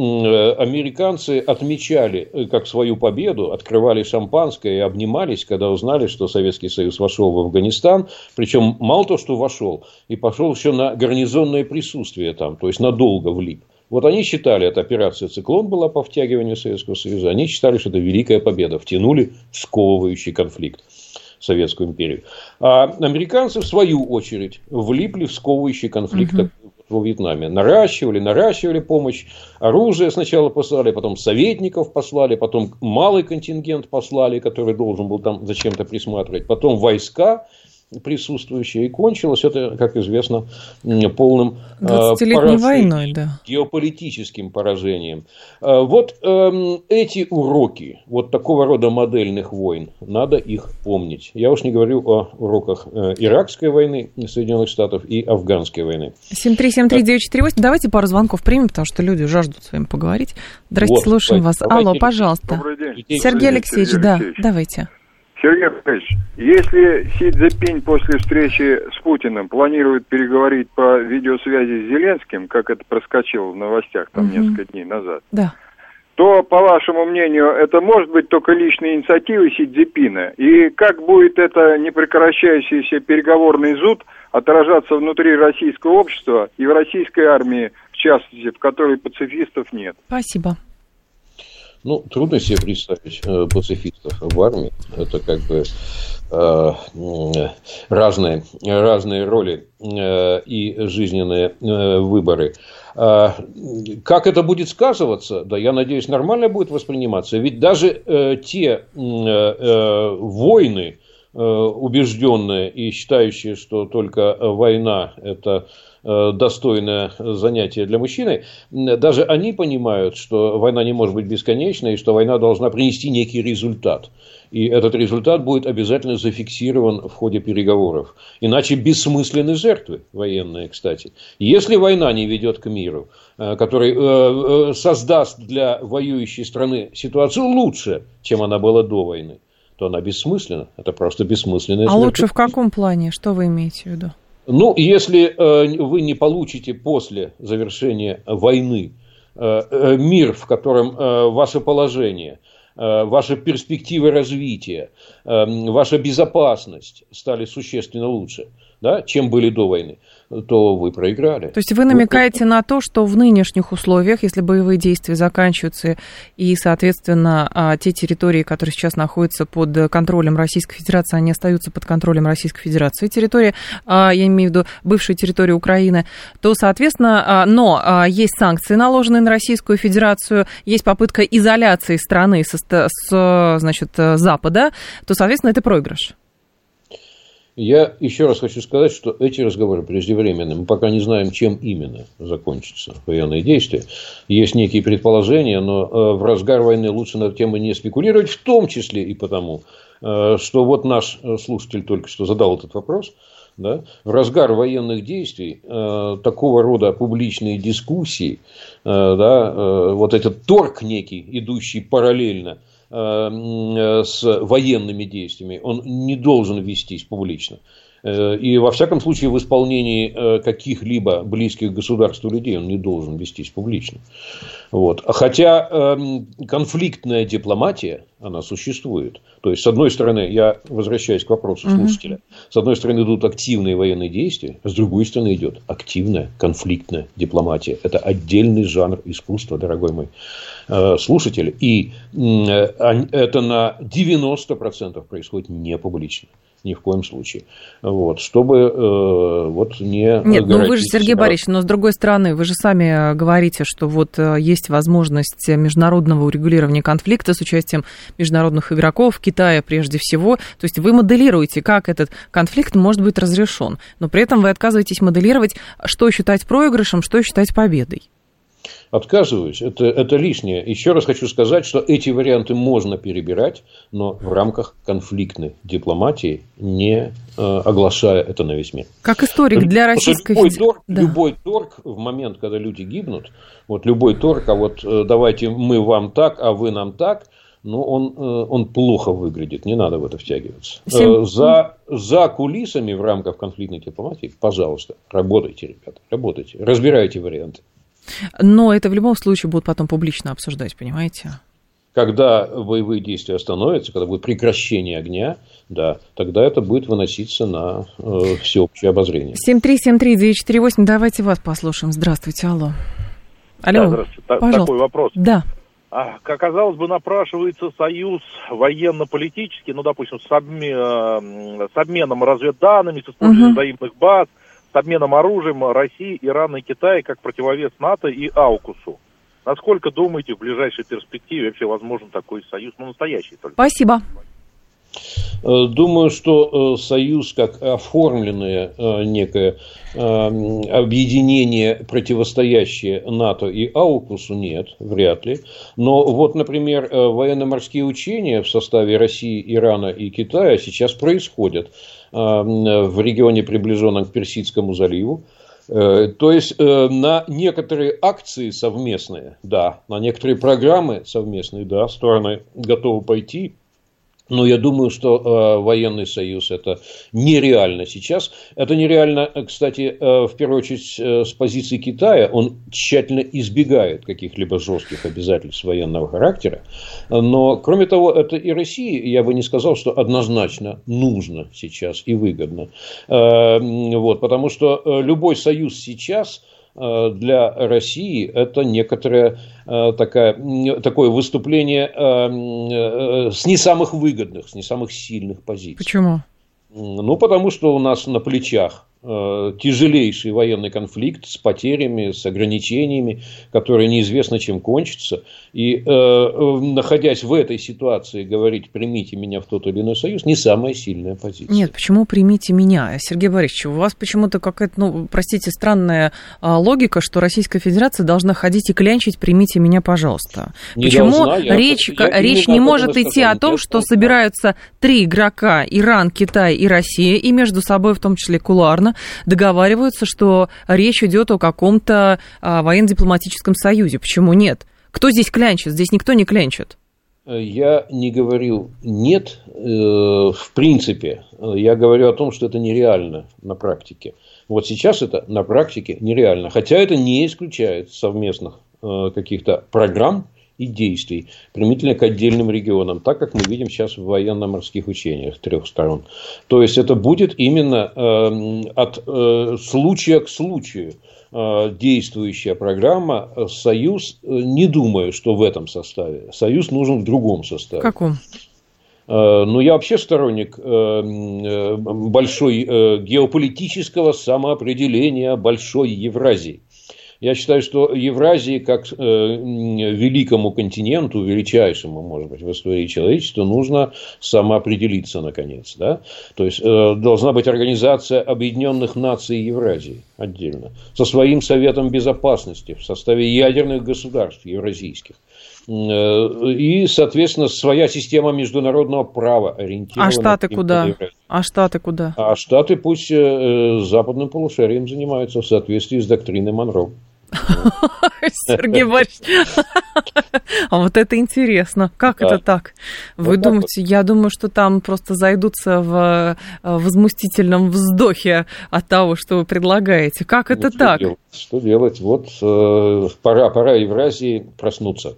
S2: американцы отмечали э, как свою победу, открывали шампанское и обнимались, когда узнали, что Советский Союз вошел в Афганистан. Причем мало то, что вошел, и пошел еще на гарнизонное присутствие там, то есть надолго влип. Вот они считали, эта операция «Циклон» была по втягиванию Советского Союза, они считали, что это великая победа, втянули в сковывающий конфликт. Советскую империю. А американцы, в свою очередь, влипли в сковывающий конфликт угу во Вьетнаме. Наращивали, наращивали помощь, оружие сначала послали, потом советников послали, потом малый контингент послали, который должен был там зачем-то присматривать, потом войска присутствующие. И кончилось это, как известно, полным
S1: а, войной, да.
S2: геополитическим поражением. А, вот эм, эти уроки вот такого рода модельных войн, надо их помнить. Я уж не говорю о уроках э, Иракской войны Соединенных Штатов и Афганской войны.
S1: 7373948. Давайте пару звонков примем, потому что люди жаждут с вами поговорить. Здравствуйте, вот, слушаем вас. Давайте. Алло, пожалуйста. Добрый день. Сергей Алексеевич, Сергей да, Алексеевич. давайте.
S4: Сергей Алексеевич, если Си Цзепинь после встречи с Путиным планирует переговорить по видеосвязи с Зеленским, как это проскочило в новостях там угу. несколько дней назад,
S1: да.
S4: то, по вашему мнению, это может быть только личной инициативой Си Цзепина? И как будет это непрекращающийся переговорный зуд отражаться внутри российского общества и в российской армии, в частности, в которой пацифистов нет?
S1: Спасибо.
S2: Ну, трудно себе представить э, пацифистов в армии. Это как бы э, разные, разные роли э, и жизненные э, выборы. Э, как это будет сказываться, да, я надеюсь, нормально будет восприниматься. Ведь даже э, те э, э, войны, убежденные и считающие, что только война – это Э, достойное занятие для мужчины, даже они понимают, что война не может быть бесконечной, и что война должна принести некий результат. И этот результат будет обязательно зафиксирован в ходе переговоров. Иначе бессмысленны жертвы военные, кстати. Если война не ведет к миру, э, который э, создаст для воюющей страны ситуацию лучше, чем она была до войны, то она бессмысленна. Это просто бессмысленная
S1: А лучше в каком плане? Что вы имеете в виду?
S2: Ну, если э, вы не получите после завершения войны э, э, мир, в котором ваше положение, ваши перспективы развития, ваша безопасность стали существенно лучше, да, чем были до войны, то вы проиграли.
S1: То есть вы намекаете вы... на то, что в нынешних условиях, если боевые действия заканчиваются и, соответственно, а, те территории, которые сейчас находятся под контролем Российской Федерации, они остаются под контролем Российской Федерации, территория, а, я имею в виду бывшая территория Украины, то, соответственно, а, но есть санкции, наложенные на Российскую Федерацию, есть попытка изоляции страны со, с, значит, Запада, то, соответственно, это проигрыш.
S2: Я еще раз хочу сказать, что эти разговоры преждевременны. Мы пока не знаем, чем именно закончатся военные действия. Есть некие предположения, но э, в разгар войны лучше на тему не спекулировать, в том числе и потому, э, что вот наш э, слушатель только что задал этот вопрос. Да? В разгар военных действий такого рода публичные дискуссии, да, вот этот торг некий, идущий параллельно – Э, с военными действиями, он не должен вестись публично. Э, и во всяком случае в исполнении э, каких-либо близких государству людей он не должен вестись публично. Вот. Хотя эм, конфликтная дипломатия, она существует. То есть, с одной стороны, я возвращаюсь к вопросу слушателя, с одной стороны идут активные военные действия, с другой стороны идет активная конфликтная дипломатия. Это отдельный жанр искусства, дорогой мой э, слушатель. И это на 90% происходит не публично ни в коем случае. Вот, чтобы э, вот не...
S1: Нет, ну вы же, Сергей себя... Борисович, но с другой стороны, вы же сами говорите, что вот э, есть возможность международного урегулирования конфликта с участием международных игроков, Китая прежде всего. То есть вы моделируете, как этот конфликт может быть разрешен, но при этом вы отказываетесь моделировать, что считать проигрышем, что считать победой.
S2: Отказываюсь, это, это лишнее. Еще раз хочу сказать, что эти варианты можно перебирать, но в рамках конфликтной дипломатии, не э, оглашая это на весь мир.
S1: Как историк для Российской
S2: любой торг, да. любой торг в момент, когда люди гибнут, вот любой торг, а вот э, давайте мы вам так, а вы нам так, ну, он, э, он плохо выглядит, не надо в это втягиваться. 7... За, за кулисами в рамках конфликтной дипломатии, пожалуйста, работайте, ребята, работайте, разбирайте варианты.
S1: Но это в любом случае будут потом публично обсуждать, понимаете?
S2: Когда боевые действия остановятся, когда будет прекращение огня, да, тогда это будет выноситься на э, всеобщее обозрение.
S1: 7373948, давайте вас послушаем. Здравствуйте, алло.
S5: Алло, да, здравствуйте. Пожалуйста. Такой вопрос.
S1: Да.
S5: А, как оказалось бы, напрашивается союз военно-политический, ну, допустим, с, обме, э, с обменом разведданными, с использованием угу. взаимных баз – с обменом оружием России, Ирана и Китая как противовес НАТО и АУКУСу. Насколько думаете, в ближайшей перспективе вообще возможен такой союз, ну, настоящий только?
S1: Спасибо.
S2: Э, думаю, что э, союз как оформленное э, некое объединение, противостоящее НАТО и Аукусу, нет, вряд ли. Но вот, например, военно-морские учения в составе России, Ирана и Китая сейчас происходят в регионе, приближенном к Персидскому заливу. То есть на некоторые акции совместные, да, на некоторые программы совместные, да, стороны готовы пойти. Но я думаю, что э, военный союз это нереально сейчас. Это нереально, кстати, э, в первую очередь э, с позиции Китая. Он тщательно избегает каких-либо жестких обязательств военного характера. Но, кроме того, это и России, я бы не сказал, что однозначно нужно сейчас и выгодно. Э, вот, потому что э, любой союз сейчас Э, для России это некоторое э, такое, такое выступление э, с не самых выгодных, с не самых сильных позиций.
S1: Почему?
S2: Ну, потому что у нас на плечах Э, тяжелейший военный конфликт с потерями, с ограничениями, которые неизвестно чем кончатся. И э, э, находясь в этой ситуации, говорить «примите меня в тот или иной союз» не самая сильная позиция.
S1: Нет, почему «примите меня»? Сергей Борисович, у вас почему-то какая-то, ну, простите, странная а, логика, что Российская Федерация должна ходить и клянчить «примите меня, пожалуйста». Не почему должна, речь, я, речь не может идти о том, что собираются три игрока – Иран, Китай и Россия, и между собой, в том числе договариваются, что речь идет о каком-то а, военно-дипломатическом союзе. Почему нет? Кто здесь клянчит? Здесь никто не клянчит.
S2: Я не говорю нет, э, в принципе. Я говорю о том, что это нереально на практике. Вот сейчас это на практике нереально. Хотя это не исключает совместных э, каких-то программ и действий, применительно к отдельным регионам, так как мы видим сейчас в военно-морских учениях трех сторон. То есть это будет именно э, от э, случая к случаю э, действующая программа. Союз, э, не думаю, что в этом составе. Союз нужен в другом составе.
S1: Каком?
S2: Э, ну, я вообще сторонник э, большой геополитического самоопределения большой Евразии. Я считаю, что Евразии, как э, великому континенту, величайшему, может быть, в истории человечества, нужно самоопределиться, наконец. Да? То есть, э, должна быть организация Объединенных Наций Евразии отдельно, со своим Советом Безопасности в составе ядерных государств евразийских. Э, и, соответственно, своя система международного права ориентирована.
S1: А Штаты куда? А Штаты куда?
S2: А Штаты пусть э, западным полушарием занимаются в соответствии с доктриной Монро. [LAUGHS]
S1: Сергей Борисович, [LAUGHS] а вот это интересно. Как это так? Вы думаете, я думаю, что там просто зайдутся в э, возмустительном вздохе от того, что вы предлагаете. Как это так?
S2: Что делать? Вот пора, пора Евразии проснуться.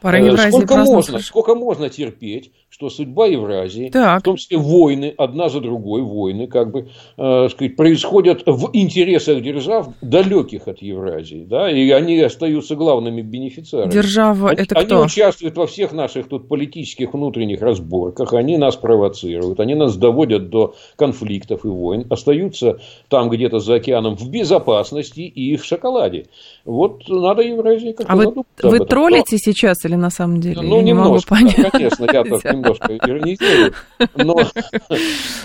S1: Пора Евразии
S2: сколько можно, сколько можно терпеть что судьба Евразии, так. в том числе войны, одна за другой, войны, как бы, э, сказать, происходят в интересах держав, далеких от Евразии, да, и они остаются главными бенефициарами.
S1: Держава
S2: они,
S1: это кто?
S2: Они участвуют во всех наших тут политических внутренних разборках, они нас провоцируют, они нас доводят до конфликтов и войн, остаются там где-то за океаном в безопасности и в шоколаде. Вот надо Евразии как-то
S1: А вы, вы троллите Но... сейчас или на самом деле?
S2: Ну, я немножко, не могу понять. конечно, я тоже немножко иронизирую. Но,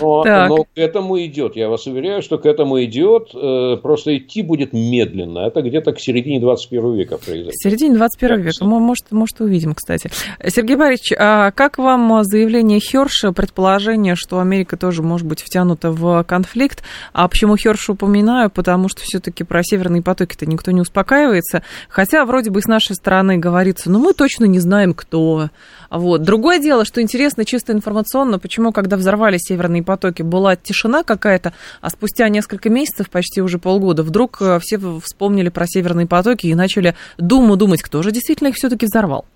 S2: [LAUGHS] но, но к этому идет. Я вас уверяю, что к этому идет. Э, просто идти будет медленно. Это где-то к середине 21 века произойдет.
S1: К середине 21 века. Мы, может, может, увидим, кстати. Сергей Борисович, а как вам заявление Херша, предположение, что Америка тоже может быть втянута в конфликт? А почему Херша упоминаю? Потому что все-таки про северные потоки-то никто не успокаивается. Хотя вроде бы с нашей стороны говорится, ну мы точно не знаем, кто. Вот. Другое дело, что интересно чисто информационно, почему, когда взорвались северные потоки, была тишина какая-то, а спустя несколько месяцев, почти уже полгода, вдруг э, все вспомнили про северные потоки и начали думу думать, кто же действительно их все-таки взорвал.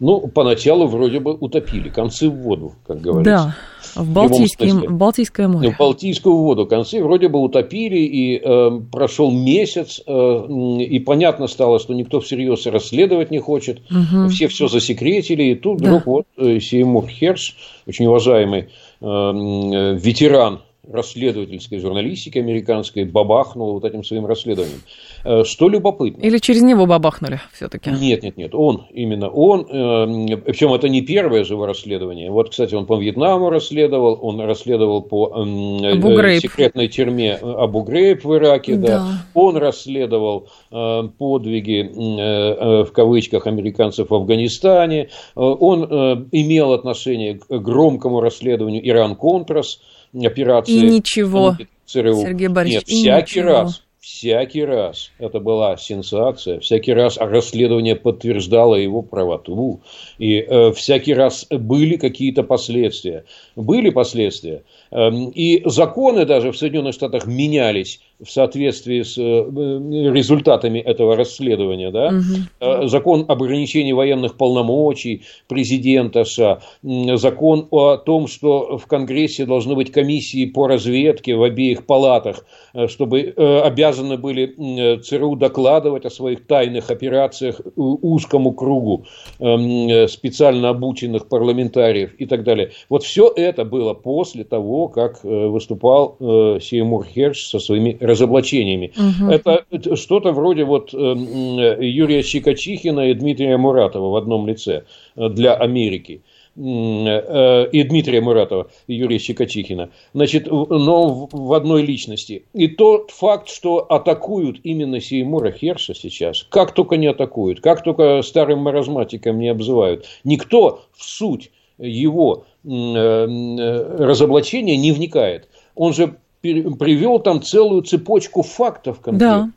S2: Ну, поначалу вроде бы утопили, концы в воду, как говорится.
S1: Да, в, Балтийский, в Балтийское море.
S2: В Балтийскую воду концы вроде бы утопили, и э, прошел месяц, э, и понятно стало, что никто всерьез расследовать не хочет. Угу. Все все засекретили, и тут да. вдруг вот э, Сеймур Херш, очень уважаемый э, ветеран расследовательской журналистики американской бабахнул вот этим своим расследованием. Э, что любопытно.
S1: Или через него бабахнули все-таки?
S2: Нет, нет, нет. Он, именно он. Э, Причем это не первое же его расследование. Вот, кстати, он по Вьетнаму расследовал, он расследовал по э, секретной тюрьме Абу Грейб в Ираке. Да. Да. Он расследовал подвиги, в кавычках, американцев в Афганистане. Он имел отношение к громкому расследованию Иран-Контрас операции.
S1: И ничего, ЦРУ. Сергей Борисович,
S2: Нет, всякий ничего. раз всякий раз это была сенсация, всякий раз расследование подтверждало его правоту, и э, всякий раз были какие-то последствия. Были последствия. Эм, и законы даже в Соединенных Штатах менялись в соответствии с э, результатами этого расследования. Да? Угу. Закон об ограничении военных полномочий президента США, закон о том, что в Конгрессе должны быть комиссии по разведке в обеих палатах, э, чтобы обязаны были ЦРУ докладывать о своих тайных операциях узкому кругу эм, специально обученных парламентариев и так далее. Вот все это было после того, как выступал Сеймур Херш со своими разоблачениями. Угу. Это что-то вроде вот эм, Юрия Чикачихина и Дмитрия Муратова в одном лице э, для Америки э, и Дмитрия Муратова, и Юрия Щекочихина, значит, но в одной личности. И тот факт, что атакуют именно Сеймура Херша сейчас, как только не атакуют, как только старым маразматиком не обзывают, никто в суть его э, разоблачения не вникает. Он же привел там целую цепочку фактов конкретно. Да.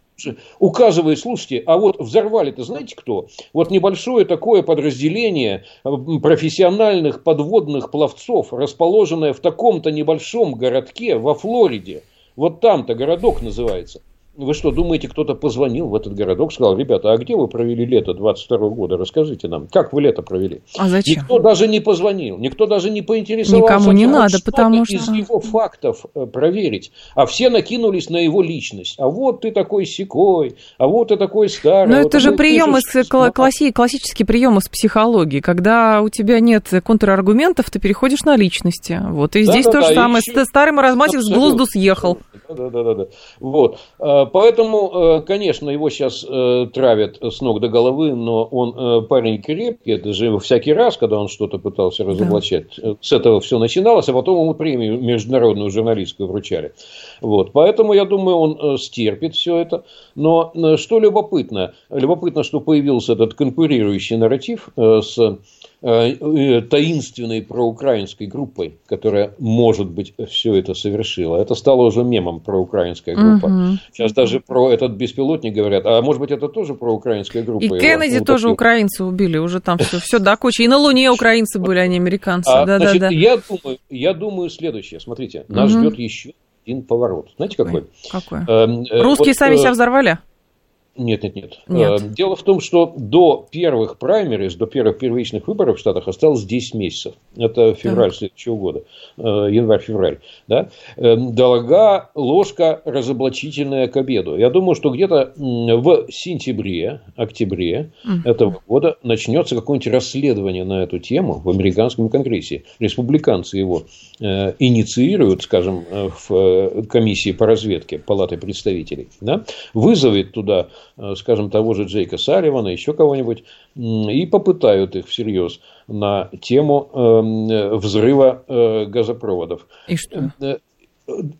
S2: Указывает, слушайте, а вот взорвали-то знаете кто? Вот небольшое такое подразделение э, профессиональных подводных пловцов, расположенное в таком-то небольшом городке во Флориде. Вот там-то городок называется. Вы что, думаете, кто-то позвонил в этот городок, сказал, ребята, а где вы провели лето 22 года? Расскажите нам, как вы лето провели?
S1: А зачем?
S2: Никто даже не позвонил, никто даже не поинтересовался.
S1: Никому не надо, потому что...
S2: из его фактов э, проверить. А все накинулись на его личность. А вот ты такой секой, а вот ты такой старый.
S1: Но
S2: вот
S1: это же прием из, класси, классический прием из психологии. Когда у тебя нет контраргументов, ты переходишь на личности. Вот и да, здесь да, то же да, самое. Еще... Старый маразматик с глузду съехал.
S2: Да, да, да, да. Вот. Поэтому, конечно, его сейчас травят с ног до головы, но он парень крепкий, это же всякий раз, когда он что-то пытался разоблачать, да. с этого все начиналось, а потом ему премию международную журналистскую вручали. Вот. Поэтому, я думаю, он стерпит все это. Но что любопытно? Любопытно, что появился этот конкурирующий нарратив с Э, э, таинственной проукраинской группой, которая, может быть, все это совершила. Это стало уже мемом проукраинская группа. Угу. Сейчас даже про этот беспилотник говорят, а может быть, это тоже проукраинская группа.
S1: И Кеннеди ну, тоже украинцы убили, уже там все, все до кучи. И на Луне украинцы были, а не американцы.
S2: А, да, значит, да, да. Я, думаю, я думаю следующее. Смотрите, нас угу. ждет еще один поворот. Знаете, какой?
S1: Какой? Эм, э, Русские вот, сами себя взорвали?
S2: Нет, нет, нет, нет. Э, дело в том, что до первых праймерис, до первых первичных выборов в Штатах осталось 10 месяцев. Это февраль так. следующего года, э, январь-февраль. Да? Э, дорога ложка разоблачительная к обеду. Я думаю, что где-то в сентябре, октябре угу. этого года начнется какое-нибудь расследование на эту тему в американском конгрессе. Республиканцы его инициируют, скажем, в комиссии по разведке Палаты представителей. Да? Вызовет туда Э, скажем, того же Джейка Салливана, еще кого-нибудь, и попытают их всерьез на тему эм, взрыва э, газопроводов.
S1: И что? Э,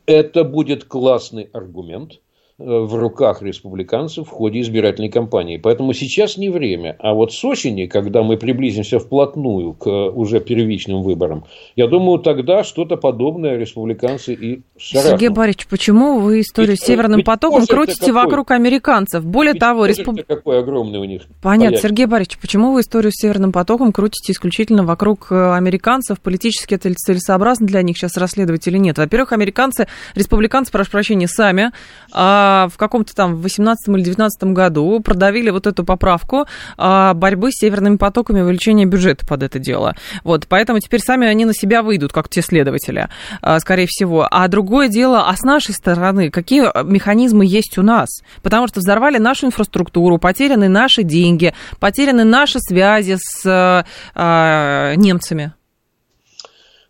S2: это будет классный аргумент – в руках республиканцев в ходе избирательной кампании. Поэтому сейчас не время. А вот с осени, когда мы приблизимся вплотную к уже первичным выборам, я думаю, тогда что-то подобное республиканцы и шарахнут.
S1: Сергей Борисович, почему вы историю ведь, с Северным потоком крутите вокруг американцев? Более ведь того,
S2: респуб... какой огромный у них
S1: Понятно. Понятие. Сергей Борисович, почему вы историю с Северным потоком крутите исключительно вокруг э, американцев? Политически это целесообразно для них сейчас расследовать или нет? Во-первых, американцы, республиканцы, прошу прощения, сами а, в каком-то там в 18 или 19 году продавили вот эту поправку а, борьбы с северными потоками, увеличения бюджета под это дело. Вот, поэтому теперь сами они на себя выйдут, как те следователи, а, скорее всего. А другое дело, а с нашей стороны, какие механизмы есть у нас? Потому что взорвали нашу инфраструктуру, потеряны наши деньги, потеряны наши связи с а, немцами.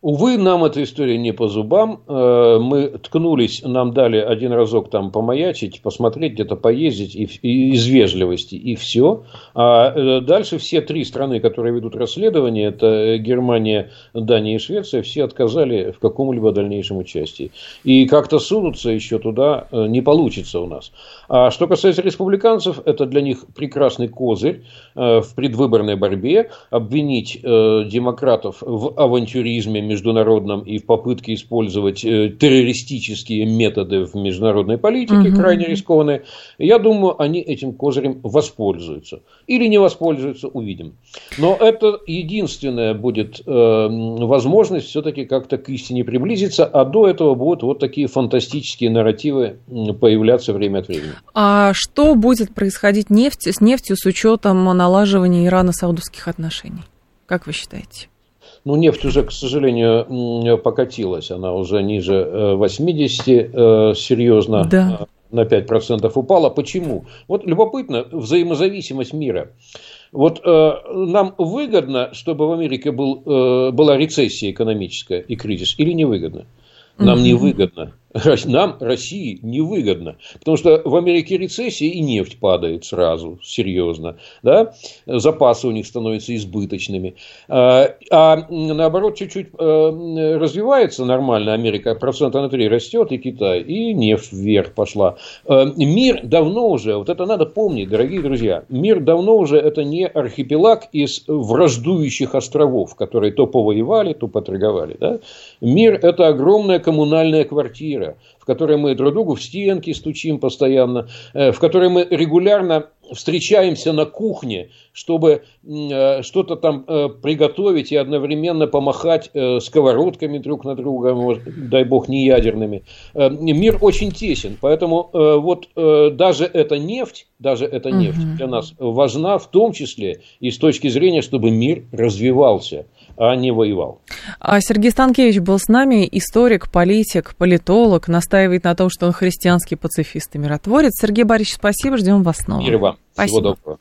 S2: Увы, нам эта история не по зубам. Э, мы ткнулись, нам дали один разок там помаячить, посмотреть, где-то поездить и, и из вежливости, и все. А э, дальше все три страны, которые ведут расследование, это Германия, Дания и Швеция, все отказали в каком-либо дальнейшем участии. И как-то сунуться еще туда э, не получится у нас. А что касается республиканцев, это для них прекрасный козырь в предвыборной борьбе. Обвинить демократов в авантюризме международном и в попытке использовать э, террористические методы в международной политике, угу. крайне рискованные, я думаю, они этим козырем воспользуются. Или не воспользуются, увидим. Но это единственная будет э, возможность все-таки как-то к истине приблизиться, а до этого будут вот такие фантастические нарративы появляться время от времени.
S1: А что будет происходить нефть, с нефтью с учетом налаживания Ирано-саудовских отношений? Как вы считаете?
S2: Ну, нефть уже, к сожалению, покатилась. Она уже ниже 80 э, э, серьезно да. Э, на 5% упала. Почему? Вот любопытно, взаимозависимость мира. Вот э, нам выгодно, чтобы в Америке был, э, была рецессия экономическая и кризис, или невыгодно? Нам mm-hmm. невыгодно. Нам, России, невыгодно. Потому что в Америке рецессия и нефть падает сразу, серьезно. Да? Запасы у них становятся избыточными. А, а наоборот, чуть-чуть э, развивается нормально Америка, процента на 3 растет, и Китай, и нефть вверх пошла. Э, мир давно уже, вот это надо помнить, дорогие друзья, мир давно уже это не архипелаг из враждующих островов, которые то повоевали, то поторговали. Да? Мир – это огромная коммунальная квартира в которой мы друг другу в стенки стучим постоянно, э, в которой мы регулярно встречаемся на кухне, чтобы э, что-то там э, приготовить и одновременно помахать сковородками друг на друга, дай бог, не ядерными. Мир очень тесен, поэтому вот даже эта нефть, даже эта нефть для нас важна в том числе и с точки зрения, чтобы мир развивался а не воевал.
S1: А Сергей Станкевич был с нами, историк, политик, политолог, настаивает на том, что он христианский пацифист и миротворец. Сергей Борисович, спасибо, ждем вас снова.
S2: Мир вам. Спасибо. Всего доброго.